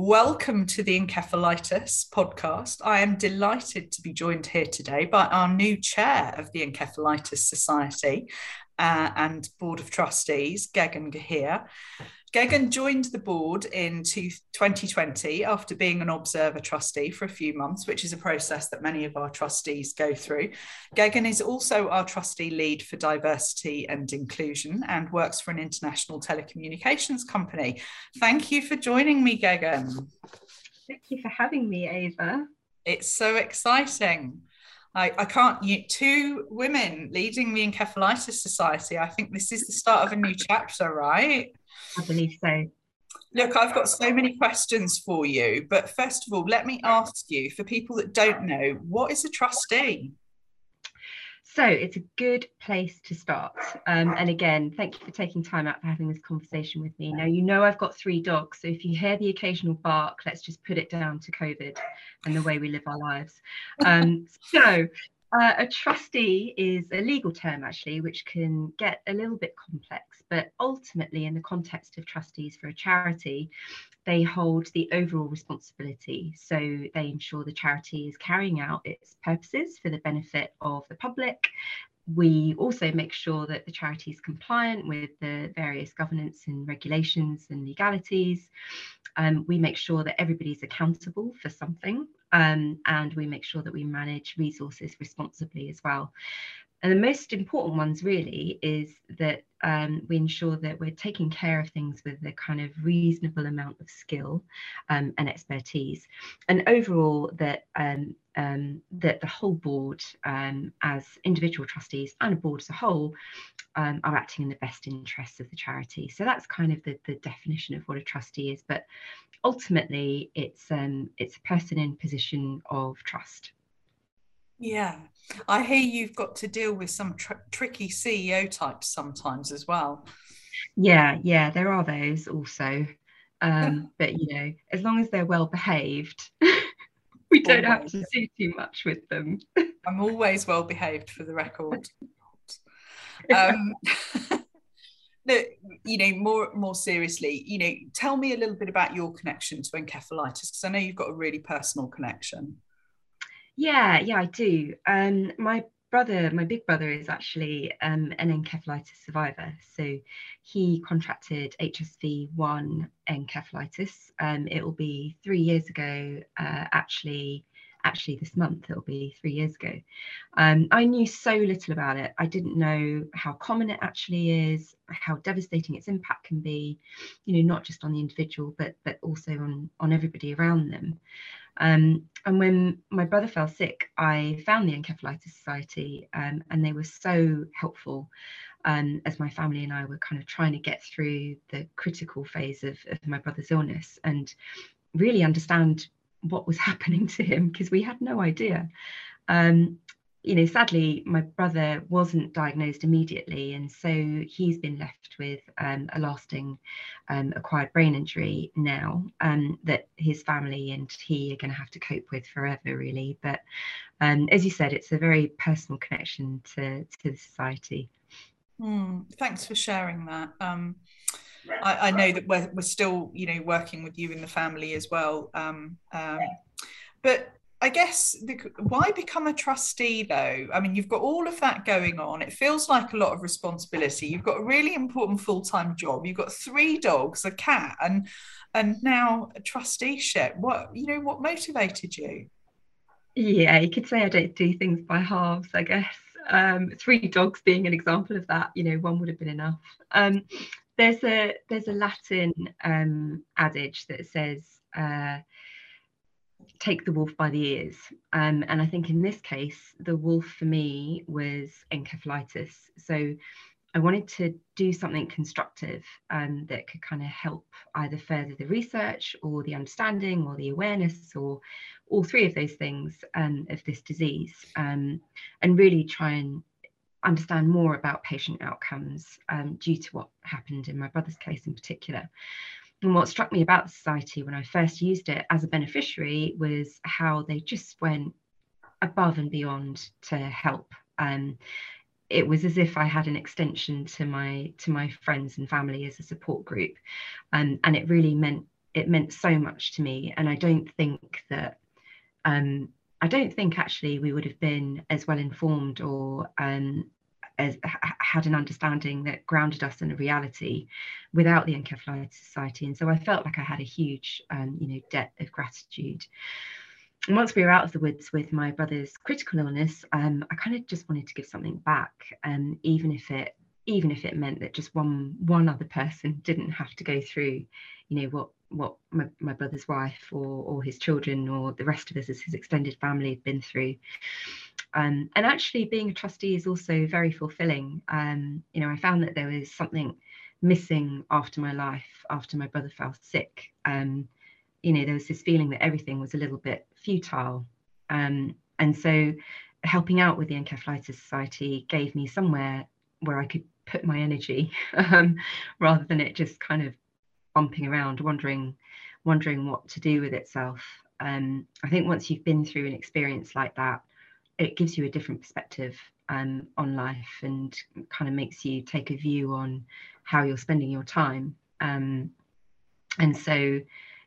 Welcome to the Encephalitis podcast. I am delighted to be joined here today by our new chair of the Encephalitis Society uh, and Board of Trustees, Gagun Gahir. Gagun joined the board in 2020 after being an observer trustee for a few months, which is a process that many of our trustees go through. Gagun is also our trustee lead for diversity and inclusion and works for an international telecommunications company. Thank you for joining me, Gagun. Thank you for having me, Ava. It's so exciting. I, I can't, you, two women leading the Encephalitis Society. I think this is the start of a new chapter, right? I believe so. Look, I've got so many questions for you, but first of all, let me ask you for people that don't know, what is a trustee? So it's a good place to start. Um, and again, thank you for taking time out for having this conversation with me. Now, you know I've got three dogs, so if you hear the occasional bark, let's just put it down to COVID and the way we live our lives. Um, so uh, a trustee is a legal term, actually, which can get a little bit complex, but ultimately, in the context of trustees for a charity, they hold the overall responsibility. So they ensure the charity is carrying out its purposes for the benefit of the public. We also make sure that the charity is compliant with the various governance and regulations and legalities. Um, we make sure that everybody's accountable for something um, and we make sure that we manage resources responsibly as well. And the most important ones really is that um, we ensure that we're taking care of things with a kind of reasonable amount of skill um, and expertise, and overall that um, um that the whole board, um, as individual trustees and a board as a whole, um, are acting in the best interests of the charity. So that's kind of the, the definition of what a trustee is. But ultimately, it's it's a person in position of trust. Yeah, I hear you've got to deal with some tr- tricky CEO types sometimes as well. Yeah, yeah, there are those also. Um, but you know, as long as they're well behaved, we don't always. have to do too much with them. I'm always well behaved for the record. um, look, you know, more more seriously, you know, tell me a little bit about your connection to encephalitis because I know you've got a really personal connection. Yeah, yeah, I do. Um, my brother, my big brother, is actually um, an encephalitis survivor. So he contracted HSV1 encephalitis. Um, it will be three years ago, uh, actually. Actually, this month it'll be three years ago. Um, I knew so little about it. I didn't know how common it actually is, how devastating its impact can be. You know, not just on the individual, but but also on on everybody around them. Um, and when my brother fell sick, I found the Encephalitis Society, um, and they were so helpful um, as my family and I were kind of trying to get through the critical phase of, of my brother's illness and really understand what was happening to him because we had no idea. Um, you know, sadly, my brother wasn't diagnosed immediately, and so he's been left with um, a lasting um, acquired brain injury now um, that his family and he are going to have to cope with forever, really. But um, as you said, it's a very personal connection to to the society. Mm, thanks for sharing that. Um, I, I, know that we're, we're still, you know, working with you in the family as well. Um, but I guess the, why become a trustee though? I mean, you've got all of that going on. It feels like a lot of responsibility. You've got a really important full-time job. You've got three dogs, a cat, and and now a trusteeship. What you know? What motivated you? Yeah, you could say I don't do things by halves. I guess um, three dogs being an example of that. You know, one would have been enough. Um, there's a there's a Latin um, adage that says. Uh, take the wolf by the ears. Um, and I think in this case, the wolf for me was encephalitis. So I wanted to do something constructive um, that could kind of help either further the research or the understanding or the awareness or all three of those things um, of this disease um, and really try and understand more about patient outcomes um, due to what happened in my brother's case in particular. And what struck me about the society when I first used it as a beneficiary was how they just went above and beyond to help. Um, it was as if I had an extension to my to my friends and family as a support group, um, and it really meant it meant so much to me, and I don't think that um, I don't think actually we would have been as well informed or um, as, had an understanding that grounded us in a reality without the Encephalitis Society. And so I felt like I had a huge, um, you know, debt of gratitude. And once we were out of the woods with my brother's critical illness, um, I kind of just wanted to give something back, um, even if it even if it meant that just one one other person didn't have to go through, you know, what what my, my brother's wife or or his children or the rest of us as his extended family had been through. Um, and actually, being a trustee is also very fulfilling. Um, you know, I found that there was something missing after my life, after my brother fell sick. Um, you know, there was this feeling that everything was a little bit futile. Um, and so, helping out with the Encephalitis Society gave me somewhere where I could put my energy um, rather than it just kind of bumping around, wondering, wondering what to do with itself. Um, I think once you've been through an experience like that, it gives you a different perspective um, on life and kind of makes you take a view on how you're spending your time. Um, and so,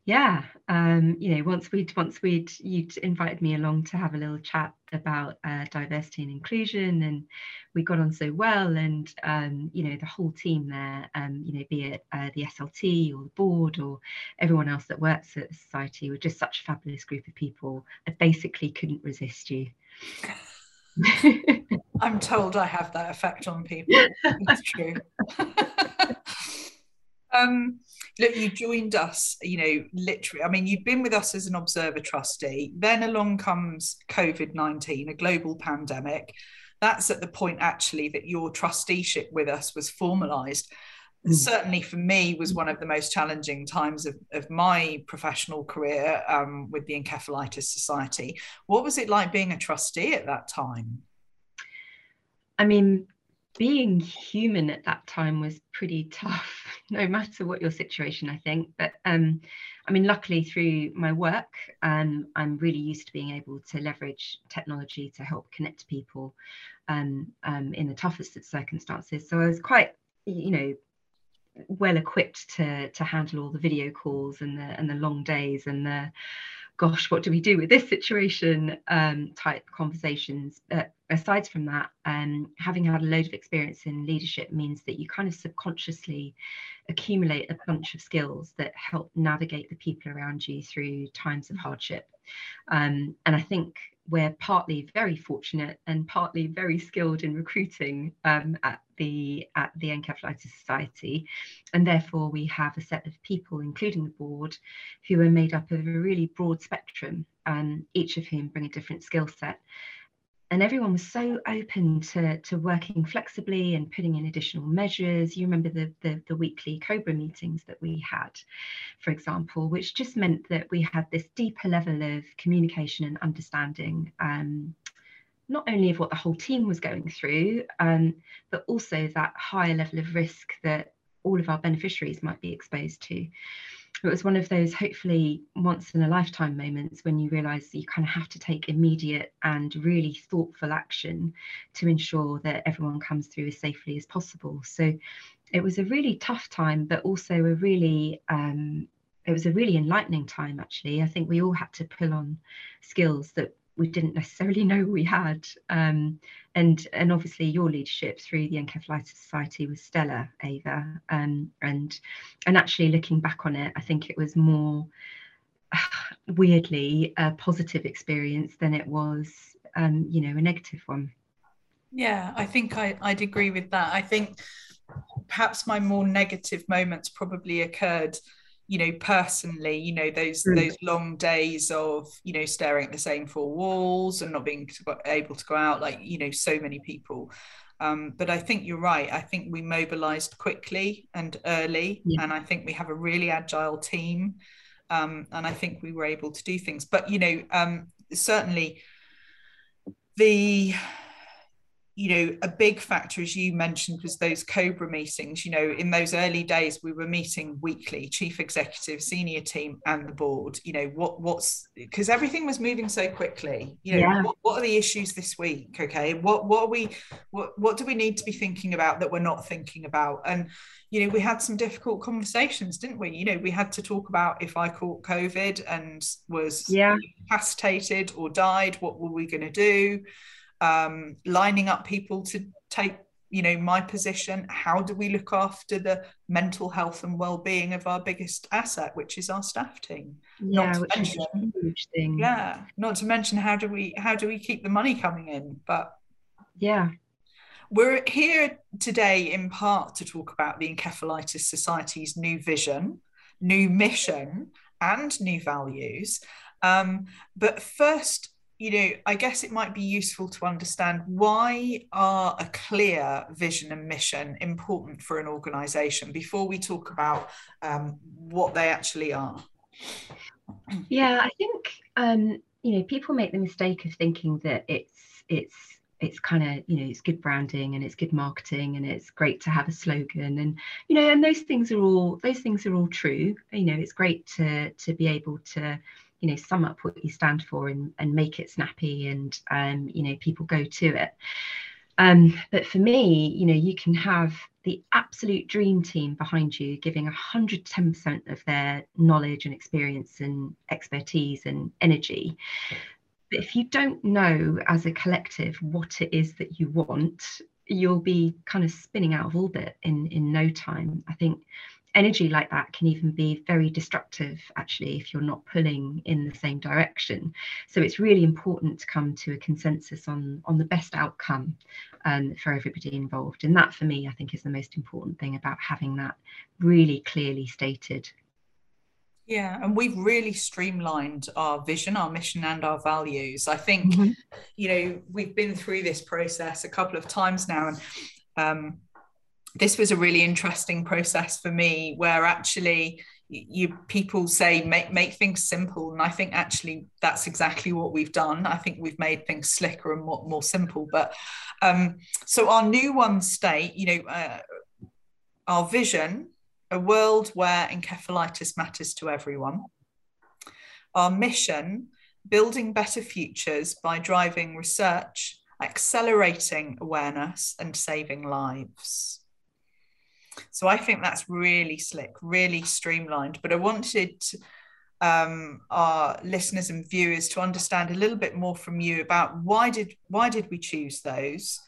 yeah, um, you know, once we'd once we'd you'd invited me along to have a little chat about uh, diversity and inclusion, and we got on so well, and um, you know, the whole team there, um, you know, be it uh, the SLT or the board or everyone else that works at the society, were just such a fabulous group of people. I basically couldn't resist you. I'm told I have that effect on people. It's true. um, look, you joined us, you know, literally. I mean, you've been with us as an observer trustee. Then along comes COVID 19, a global pandemic. That's at the point, actually, that your trusteeship with us was formalized. Mm. certainly for me was one of the most challenging times of, of my professional career um, with the encephalitis society. What was it like being a trustee at that time? I mean being human at that time was pretty tough no matter what your situation i think. But um, i mean luckily through my work um, i'm really used to being able to leverage technology to help connect people um, um in the toughest of circumstances. So i was quite you know well equipped to to handle all the video calls and the and the long days and the gosh what do we do with this situation um, type conversations. But aside from that um, having had a load of experience in leadership means that you kind of subconsciously accumulate a bunch of skills that help navigate the people around you through times of hardship. Um, and i think we're partly very fortunate and partly very skilled in recruiting um, at the at the Encephalitis Society, and therefore we have a set of people, including the board, who are made up of a really broad spectrum, um, each of whom bring a different skill set and everyone was so open to, to working flexibly and putting in additional measures. You remember the, the, the, weekly COBRA meetings that we had, for example, which just meant that we had this deeper level of communication and understanding, um, not only of what the whole team was going through, um, but also that higher level of risk that all of our beneficiaries might be exposed to it was one of those hopefully once in a lifetime moments when you realize you kind of have to take immediate and really thoughtful action to ensure that everyone comes through as safely as possible. So it was a really tough time but also a really um, it was a really enlightening time actually. I think we all had to pull on skills that we didn't necessarily know we had. Um, and and obviously your leadership through the Encephalitis Society was stellar, Ava. Um, and and actually looking back on it, I think it was more weirdly a positive experience than it was, um, you know, a negative one. Yeah, I think I, I'd agree with that. I think perhaps my more negative moments probably occurred you know personally you know those mm. those long days of you know staring at the same four walls and not being able to go out like you know so many people um, but I think you're right. I think we mobilized quickly and early, yeah. and I think we have a really agile team. Um, and I think we were able to do things. But you know, um, certainly the you know, a big factor, as you mentioned, was those COBRA meetings. You know, in those early days, we were meeting weekly, chief executive, senior team, and the board. You know, what what's because everything was moving so quickly. You know, yeah. what, what are the issues this week? Okay, what what are we what what do we need to be thinking about that we're not thinking about? And you know, we had some difficult conversations, didn't we? You know, we had to talk about if I caught COVID and was yeah. incapacitated or died, what were we going to do? Um, lining up people to take you know my position. How do we look after the mental health and well-being of our biggest asset which is our staff team? Yeah which mention, is a huge thing. Yeah not to mention how do we how do we keep the money coming in? But yeah. we're here today in part to talk about the encephalitis society's new vision new mission and new values. Um, but first you know, I guess it might be useful to understand why are a clear vision and mission important for an organisation before we talk about um, what they actually are. Yeah, I think um, you know people make the mistake of thinking that it's it's it's kind of you know it's good branding and it's good marketing and it's great to have a slogan and you know and those things are all those things are all true you know it's great to to be able to you know sum up what you stand for and, and make it snappy and um, you know people go to it. Um, but for me you know you can have the absolute dream team behind you giving 110% of their knowledge and experience and expertise and energy. But if you don't know as a collective what it is that you want you'll be kind of spinning out of orbit in in no time. I think energy like that can even be very destructive actually if you're not pulling in the same direction. So it's really important to come to a consensus on on the best outcome um, for everybody involved. And that for me i think is the most important thing about having that really clearly stated yeah, and we've really streamlined our vision, our mission, and our values. I think, mm-hmm. you know, we've been through this process a couple of times now, and um, this was a really interesting process for me where actually you people say make make things simple and i think actually that's exactly what we've done i think we've made things slicker and more, more simple but um, so our new one state you know uh, our vision a world where encephalitis matters to everyone our mission building better futures by driving research accelerating awareness and saving lives so I think that's really slick, really streamlined. But I wanted um, our listeners and viewers to understand a little bit more from you about why did why did we choose those?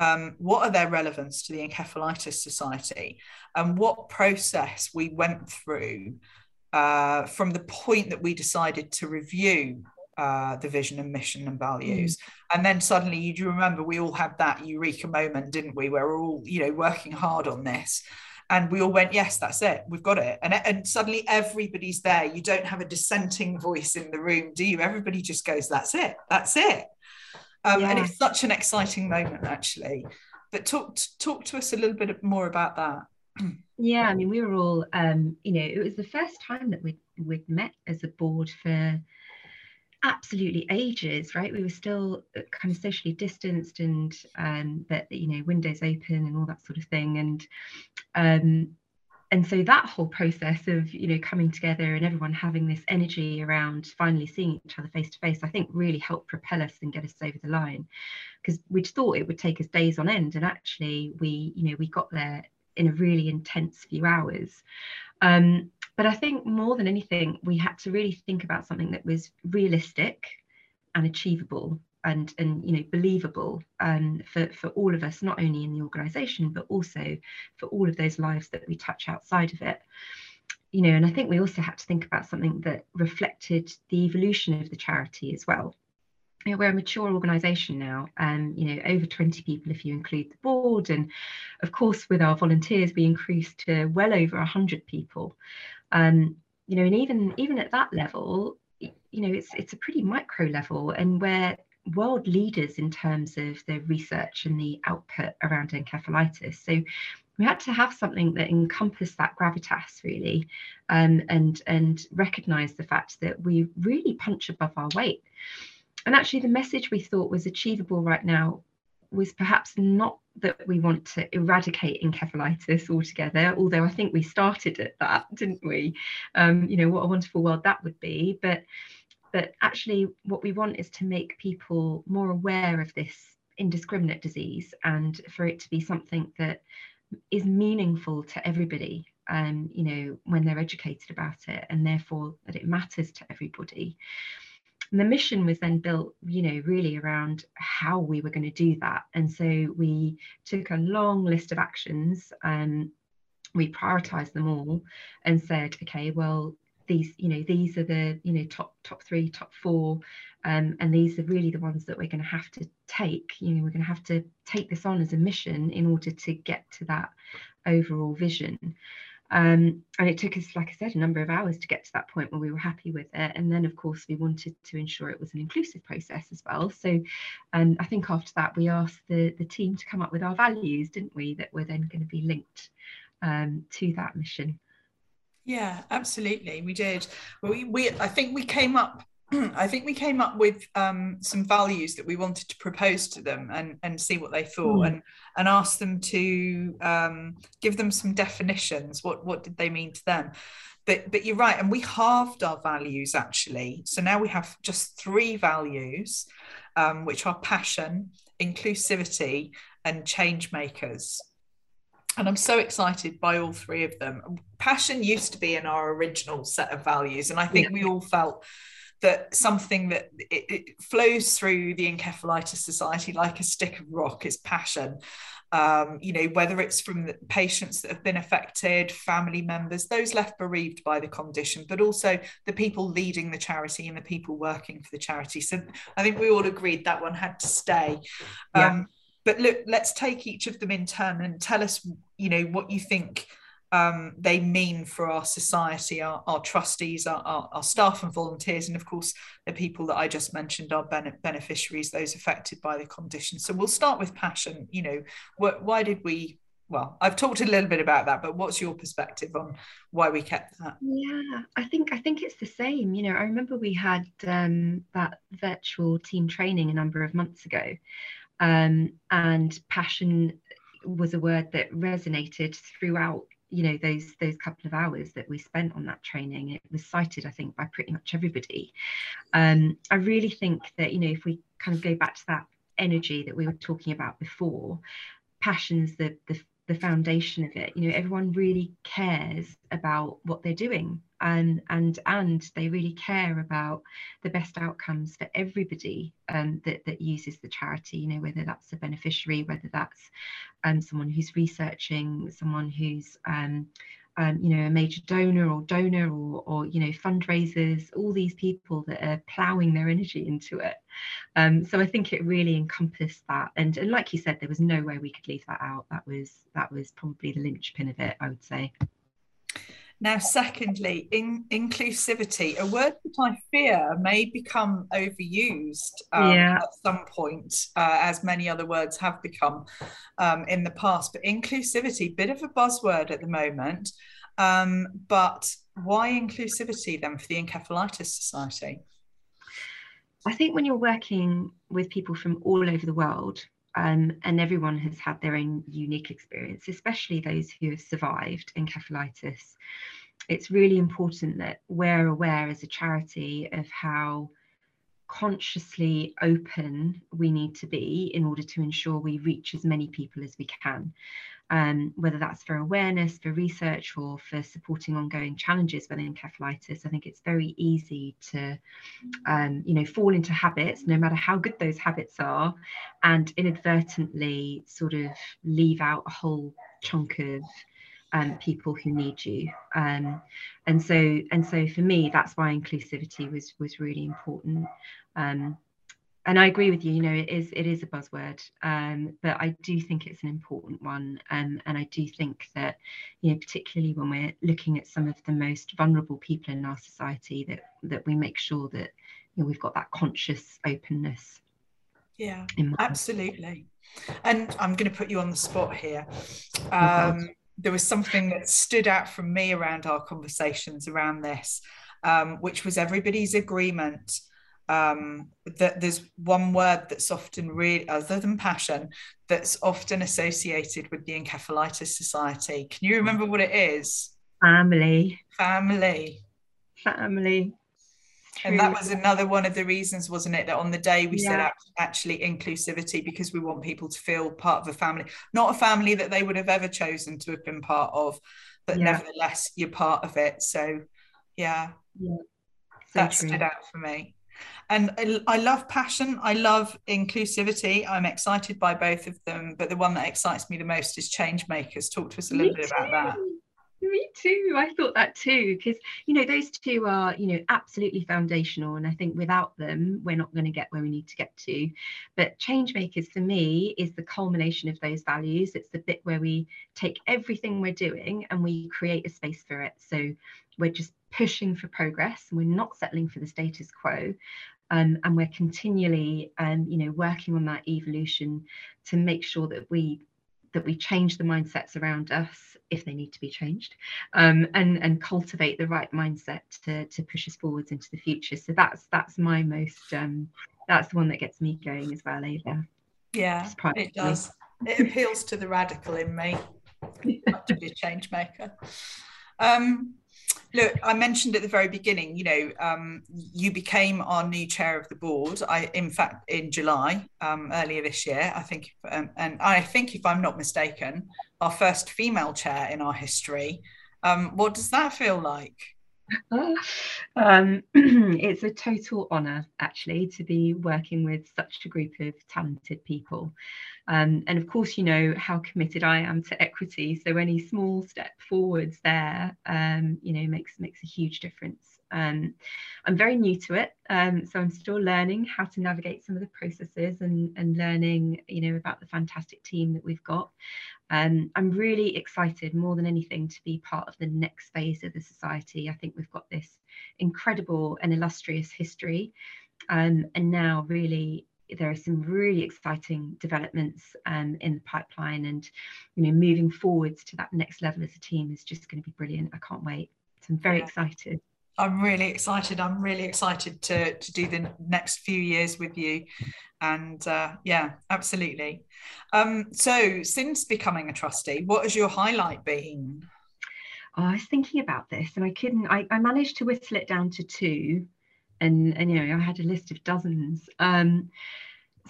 Um, what are their relevance to the Encephalitis Society, and what process we went through uh, from the point that we decided to review uh, the vision and mission and values. Mm. And then suddenly you do remember we all had that eureka moment, didn't we? Where we're all, you know, working hard on this. And we all went, yes, that's it. We've got it. And, and suddenly everybody's there. You don't have a dissenting voice in the room, do you? Everybody just goes, that's it. That's it. Um, yeah. And it's such an exciting moment, actually. But talk talk to us a little bit more about that. Yeah, I mean, we were all, um, you know, it was the first time that we we'd met as a board for absolutely ages right we were still uh, kind of socially distanced and um but you know windows open and all that sort of thing and um and so that whole process of you know coming together and everyone having this energy around finally seeing each other face to face i think really helped propel us and get us over the line. Because we'd thought it would take us days on end and actually we you know we got there in a really intense few hours. Um, but I think more than anything, we had to really think about something that was realistic and achievable and and you know believable um, for for all of us, not only in the organisation but also for all of those lives that we touch outside of it. You know, and I think we also had to think about something that reflected the evolution of the charity as well you know, we're a mature organisation now, um, you know, over 20 people if you include the board, and of course with our volunteers we increased to well over 100 people. Um, you know, and even even at that level, you know, it's it's a pretty micro level, and we're world leaders in terms of the research and the output around encephalitis. So we had to have something that encompassed that gravitas really um, and and recognize the fact that we really punch above our weight and actually, the message we thought was achievable right now was perhaps not that we want to eradicate encephalitis altogether, although I think we started at that, didn't we? Um, you know, what a wonderful world that would be. But but actually what we want is to make people more aware of this indiscriminate disease and for it to be something that is meaningful to everybody um, you know when they're educated about it and therefore that it matters to everybody. And the mission was then built you know really around how we were going to do that. And so we took a long list of actions um, we prioritized them all and said okay well these you know these are the you know top top three top four um, and these are really the ones that we're going to have to take you know we're going to have to take this on as a mission in order to get to that overall vision. Um, and it took us like i said a number of hours to get to that point where we were happy with it. And then of course we wanted to ensure it was an inclusive process as well. So um, i think after that we asked the the team to come up with our values didn't we that were then going to be linked um, to that mission yeah, absolutely. We did. We, we I think we came up I think we came up with um, some values that we wanted to propose to them and, and see what they thought mm. and and ask them to um, give them some definitions. What what did they mean to them? But but you're right, and we halved our values actually. So now we have just three values, um, which are passion, inclusivity, and change makers and I'm so excited by all three of them. Passion used to be in our original set of values, and I think yeah. we all felt that something that it, it, flows through the encephalitis society like a stick of rock is passion um, you know whether it's from the patients that have been affected family members those left bereaved by the condition but also the people leading the charity and the people working for the charity so i think we all agreed that one had to stay yeah. um, but look let's take each of them in turn and tell us you know what you think um, they mean for our society our, our trustees our, our, our, staff and volunteers and of course the people that i just mentioned are beneficiaries those affected by the condition. So we'll start with passion you know wh- why did we well i've talked a little bit about that but what's your perspective on why we kept that? Yeah i think i think it's the same you know i remember we had um, that virtual team training a number of months ago um, and passion was a word that resonated throughout you know those those couple of hours that we spent on that training. It was cited i think by pretty much everybody. Um, i really think that you know if we kind of go back to that energy that we were talking about before passions the the the foundation of it. You know everyone really cares about what they're doing and and and they really care about the best outcomes for everybody um, that that uses the charity you know whether that's a beneficiary whether that's um, someone who's researching someone who's um, um, you know, a major donor or donor or, or, you know, fundraisers, all these people that are ploughing their energy into it. Um, so I think it really encompassed that. And, and like you said, there was no way we could leave that out. That was that was probably the linchpin of it, I would say. Now, secondly, in, inclusivity, a word that I fear may become overused um, yeah. at some point, uh, as many other words have become um, in the past. But inclusivity, bit of a buzzword at the moment. Um, but why inclusivity then for the Encephalitis Society? I think when you're working with people from all over the world, um, and everyone has had their own unique experience, especially those who have survived encephalitis. It's really important that we're aware as a charity of how consciously open we need to be in order to ensure we reach as many people as we can um, whether that's for awareness, for research, or for supporting ongoing challenges within encephalitis. I think it's very easy to, um, you know, fall into habits, no matter how good those habits are, and inadvertently sort of leave out a whole chunk of um, people who need you. Um, and so, and so for me, that's why inclusivity was was really important. Um, and I agree with you. You know, it is it is a buzzword, um, but I do think it's an important one, um, and I do think that you know, particularly when we're looking at some of the most vulnerable people in our society, that that we make sure that you know, we've got that conscious openness. Yeah, absolutely. And I'm going to put you on the spot here. Um, there was something that stood out from me around our conversations around this, um, which was everybody's agreement um, that there's one word that's often really, other than passion, that's often associated with the Encephalitis Society. Can you remember what it is? Family. Family. Family. And that was another one of the reasons, wasn't it, that on the day we yeah. said actually inclusivity because we want people to feel part of a family, not a family that they would have ever chosen to have been part of, but yeah. nevertheless, you're part of it. So, yeah, yeah. So that true. stood out for me. And I, I love passion. I love inclusivity. I'm excited by both of them, but the one that excites me the most is change makers. Talk to us a little me bit too. about that. Me too. I thought that too, because you know those two are you know absolutely foundational, and I think without them we're not going to get where we need to get to. But change makers for me is the culmination of those values. It's the bit where we take everything we're doing and we create a space for it. So we're just pushing for progress. We're not settling for the status quo. Um, and we're continually um, you know working on that evolution to make sure that we that we change the mindsets around us if they need to be changed um, and and cultivate the right mindset to to push us forwards into the future so that's that's my most um, that's the one that gets me going as well Ava yeah it does it appeals to the radical in me to be a change maker um, Look, I mentioned at the very beginning, you know, um, you became our new chair of the board. I, in fact, in July um, earlier this year, I think, um, and I think, if I'm not mistaken, our first female chair in our history. Um, what does that feel like? um, it's a total honour, actually, to be working with such a group of talented people. Um, and of course, you know how committed I am to equity. So any small step forwards there, um, you know, makes makes a huge difference. Um, I'm very new to it, um, so I'm still learning how to navigate some of the processes and and learning, you know, about the fantastic team that we've got. Um, I'm really excited more than anything to be part of the next phase of the society. I think we've got this incredible and illustrious history. Um, and now, really, there are some really exciting developments um, in the pipeline. And, you know, moving forwards to that next level as a team is just going to be brilliant. I can't wait. So I'm very yeah. excited. I'm really excited. I'm really excited to to do the next few years with you, and uh, yeah, absolutely. Um, so, since becoming a trustee, what has your highlight been? Oh, I was thinking about this, and I couldn't. I, I managed to whittle it down to two, and and you know I had a list of dozens. Um,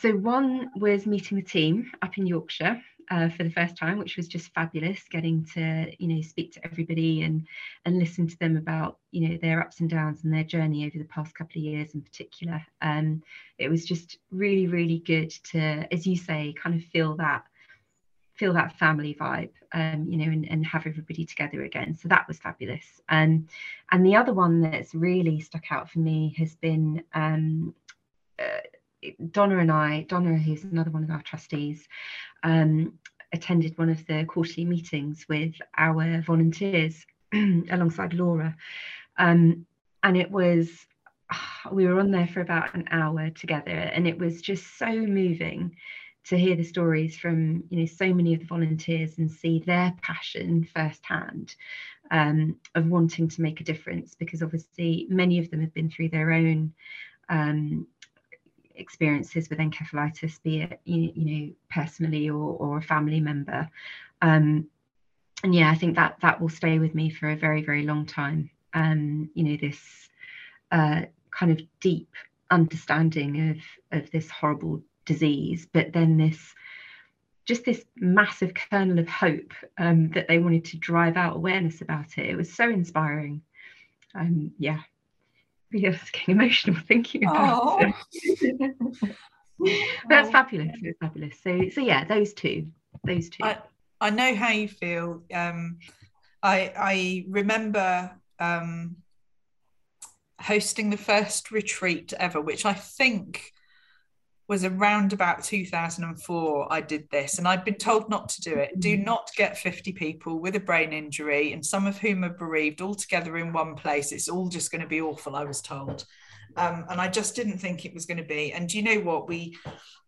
so one was meeting the team up in Yorkshire uh, for the first time, which was just fabulous. Getting to you know speak to everybody and and listen to them about you know their ups and downs and their journey over the past couple of years in particular. Um, it was just really really good to, as you say, kind of feel that feel that family vibe, um, you know, and, and have everybody together again. So that was fabulous. Um, and the other one that's really stuck out for me has been um, uh, Donna and I, Donna, who's another one of our trustees, um, attended one of the quarterly meetings with our volunteers alongside Laura. Um, and it was, we were on there for about an hour together, and it was just so moving to hear the stories from you know so many of the volunteers and see their passion firsthand um, of wanting to make a difference because obviously many of them have been through their own um, experiences with encephalitis, be it you, know personally or, or a family member. Um, and yeah, I think that that will stay with me for a very very long time. Um, you know this uh, kind of deep understanding of of this horrible disease, but then this just this massive kernel of hope um, that they wanted to drive out awareness about it. It was so inspiring. Um, yeah, yes, getting emotional thinking about oh. it. That's oh. fabulous. It's fabulous. So, so yeah, those two, those two. I, I know how you feel. Um, I I remember um, hosting the first retreat ever, which I think was around about 2004 I did this and I'd been told not to do it. Do mm. not get 50 people with a brain injury and some of whom are bereaved all together in one place. It's all just going to be awful, I was told. Um, and I just didn't think it was going to be. And do you know what? We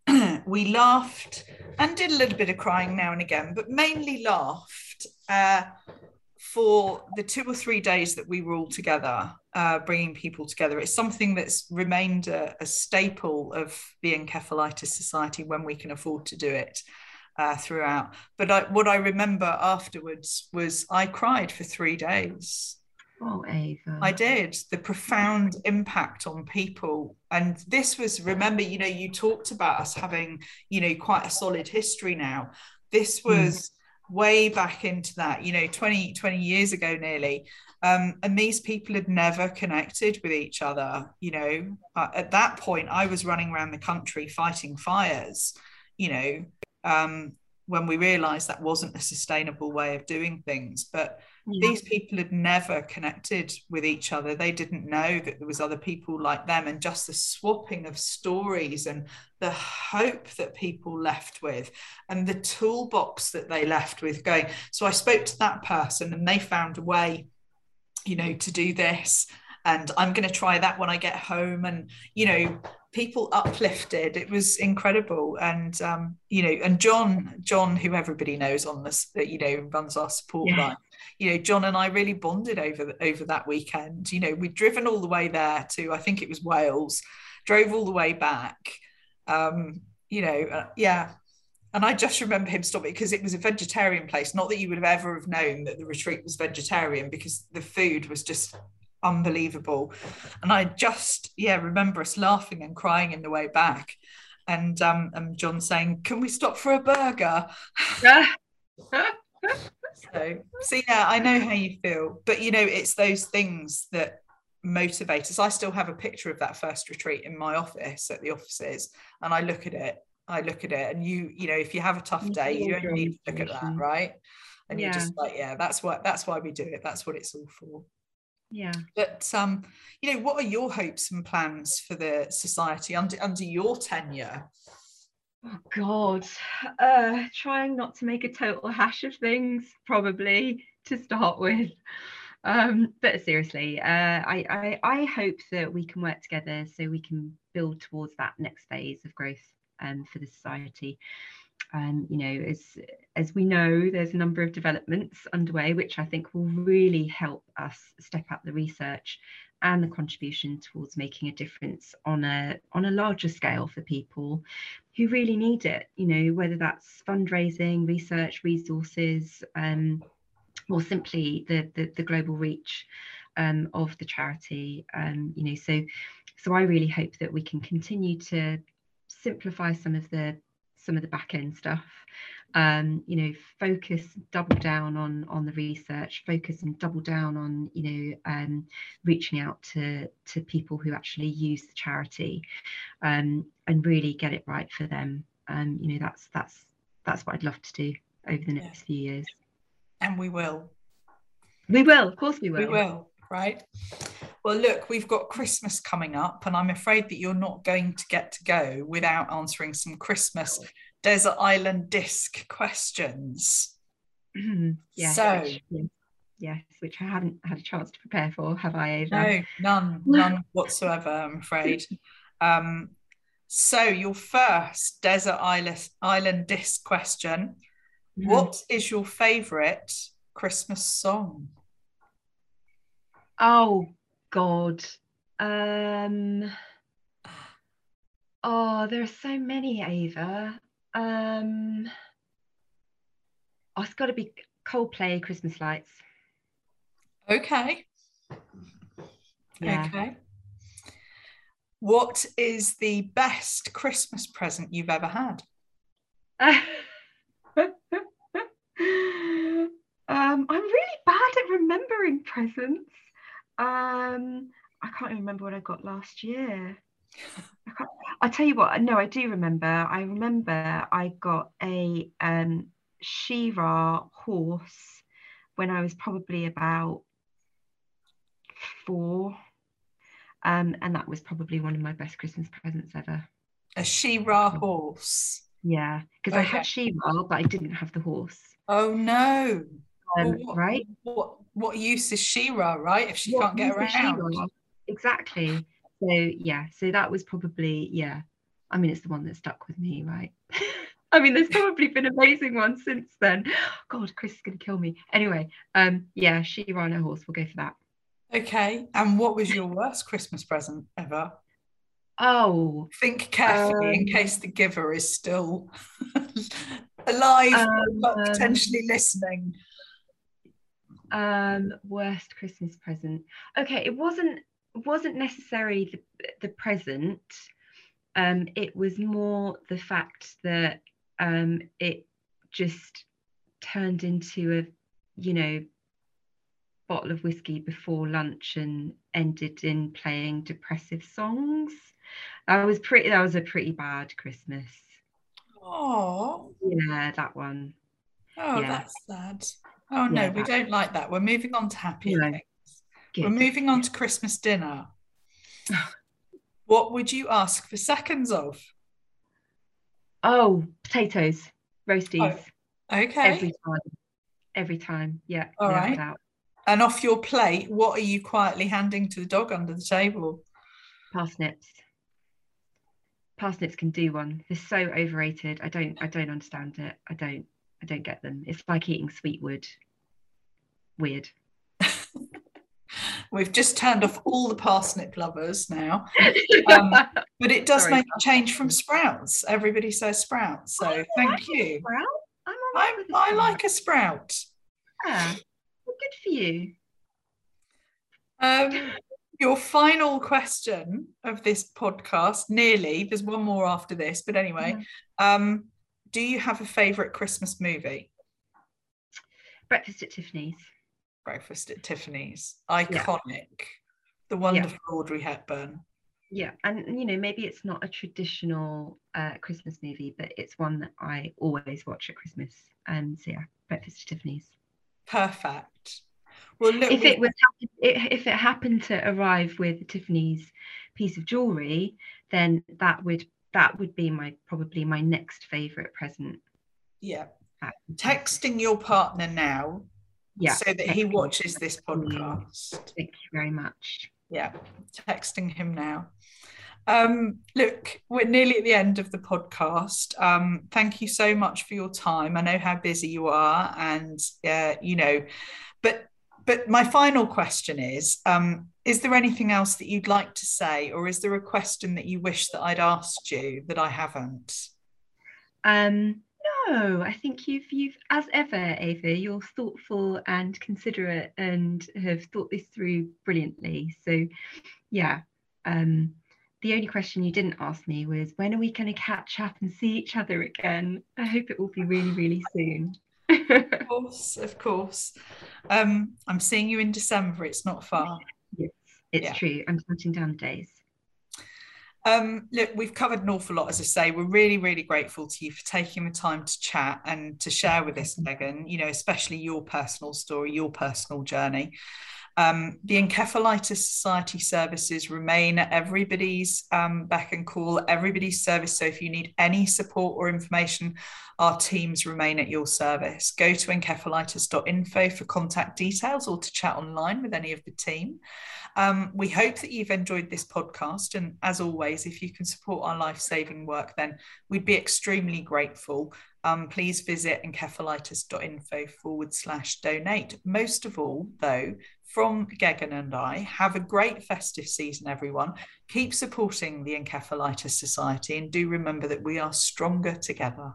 we laughed and did a little bit of crying now and again, but mainly laughed uh, for the two or three days that we were all together, uh, bringing people together, it's something that's remained a, a staple of the Encephalitis Society when we can afford to do it uh, throughout. But I, what I remember afterwards was I cried for three days. Oh, Ava. I did. The profound impact on people. And this was, remember, you know, you talked about us having, you know, quite a solid history now. This hmm. was. Mm way back into that, you know, 20, 20 years ago nearly. Um, and these people had never connected with each other. You know, uh, at that point, I was running around the country fighting fires, you know, um, when we realized that wasn't a sustainable way of doing things. But yeah. these people had never connected with each other they didn't know that there was other people like them and just the swapping of stories and the hope that people left with and the toolbox that they left with going so i spoke to that person and they found a way you know to do this and i'm going to try that when i get home and you know people uplifted it was incredible and um you know and john john who everybody knows on this that you know runs our support yeah. line you know john and i really bonded over over that weekend you know we'd driven all the way there to i think it was wales drove all the way back um you know uh, yeah and I just remember him stopping because it was a vegetarian place. Not that you would have ever have known that the retreat was vegetarian because the food was just unbelievable. And I just, yeah, remember us laughing and crying in the way back. And um, and John saying, "Can we stop for a burger?" so, so yeah, I know how you feel, but you know, it's those things that motivate us. I still have a picture of that first retreat in my office at the offices, and I look at it. I look at it, and you, you know, if you have a tough day, you don't need to look at that, right? And yeah. you're just like, yeah, that's what that's why we do it. That's what it's all for yeah but um you know what are your hopes and plans for the society under under your tenure oh god. Uh trying not to make a total hash of things probably to start with. Um but seriously uh I, I i hope that we can work together so we can build towards that next phase of growth um for the society. Um, you know, as as we know, there's a number of developments underway, which I think will really help us step up the research and the contribution towards making a difference on a on a larger scale for people who really need it. You know, whether that's fundraising, research, resources, um, or simply the, the the, global reach um, of the charity. Um, you know, so so I really hope that we can continue to simplify some of the some of the back end stuff um, you know focus double down on on the research focus and double down on you know um, reaching out to to people who actually use the charity um, and really get it right for them. Um, you know that's that's that's what i'd love to do over the next yeah. few years. And we will. We will of course we will we will. right? Well, look, we've got Christmas coming up, and I'm afraid that you're not going to get to go without answering some Christmas desert island disc questions. yeah. So, which, yes, which I haven't had a chance to prepare for, have I, Ava? No, none, none whatsoever, I'm afraid. Um, so, your first desert island, island disc question mm. What is your favourite Christmas song? Oh, God. Um, oh, there are so many, Ava. Um, oh, it's got to be Coldplay Christmas Lights. Okay. Yeah. Okay. What is the best Christmas present you've ever had? um, I'm really bad at remembering presents. Um, I can't even remember what I got last year. I, tell you what, no, I do remember. I remember I got a um, She-Ra horse when I was probably about four. Um, and that was probably one of my best Christmas presents ever. A She-Ra horse. Yeah, because okay. I had She-Ra, but I didn't have the horse. Oh no! Um, well, what, right? What what use is She-Ra, right? If she what can't get around. Exactly. So yeah, so that was probably yeah. I mean, it's the one that stuck with me, right? I mean, there's probably been amazing ones since then. God, Chris is going to kill me. Anyway, um, yeah, she ran a horse. We'll go for that. Okay. And what was your worst Christmas present ever? Oh, Think carefully Um, in case the giver is still alive Um, but potentially listening. um, worst Christmas present. Okay, it wasn't wasn't necessarily the the present. Um, it was more the fact that um, it just turned into a, you know, bottle of whiskey before lunch and ended in playing depressive songs. That was pretty. That was a pretty bad Christmas. Oh, Yeah, that one. oh, Yeah. that's sad. Oh no, Yeah, we don't like that. We're moving on to No. Good. We're moving on to Christmas dinner. what would you ask for seconds of? Oh, potatoes, roasties. Oh, okay. Every time. Every time. Yeah. All right. without a right. doubt. And off your plate, what are you quietly handing to the dog under the table? Parsnips. Parsnips can do one. They're so overrated. I don't I don't understand it. I don't I don't get them. It's like eating sweet wood. Weird. We've just turned off all the parsnip lovers now, Um, but it does Sorry. make a change from sprouts. Everybody says sprouts, so I thank like you. Sprout. I'm I, I like a sprout. Yeah. Well, good for you. Um, your final question of this podcast, nearly. There's one more after this, but anyway. Um, do you have a favourite Christmas movie? Breakfast at Tiffany's. Breakfast at Tiffany's, iconic. The wonderful Audrey Hepburn. Yeah, and you know, maybe it's not a traditional uh, Christmas movie, but it's one that I always watch at Christmas. Um, so yeah, Breakfast at Tiffany's. Perfect. Well, look, if it was if it happened to arrive with Tiffany's piece of jewelry, then that would that would be my probably my next favorite present. yeah, texting your partner now Yeah, so that he watches this podcast. Thank you very much. Yeah, texting him now. Um, look, we're nearly at the end of the podcast. Um, thank you so much for your time. I know how busy you are, and uh, you know, but but my final question is: um, Is there anything else that you'd like to say, or is there a question that you wish that I'd asked you that I haven't? Um, no, I think you've you've as ever, Ava, you're thoughtful and considerate and have thought this through brilliantly. So yeah. Um the only question you didn't ask me was when are we going to catch up and see each other again? I hope it will be really, really soon. Of course, of course. Um, I'm seeing you in December. It's not far. yes, it's Yeah. true. I'm counting down the days. Um, look, we've covered an awful lot, as I say. We're really, really grateful to you for taking the time to chat and to share with us, Gagun, you know, especially your personal story, your personal journey. Um, the Encephalitis Society services remain at everybody's um, beck and call, everybody's service. So if you need any support or information, our teams remain at your service. Go to encephalitis.info for contact details or to chat online with any of the team. Um, we hope that you've enjoyed this podcast. And as always, if you can support our life saving work, then we'd be extremely grateful. Um, please visit encephalitis.info forward slash donate. Most of all, though, from Gagun and I, have a great festive season, everyone. Keep supporting the Encephalitis Society and do remember that we are stronger together.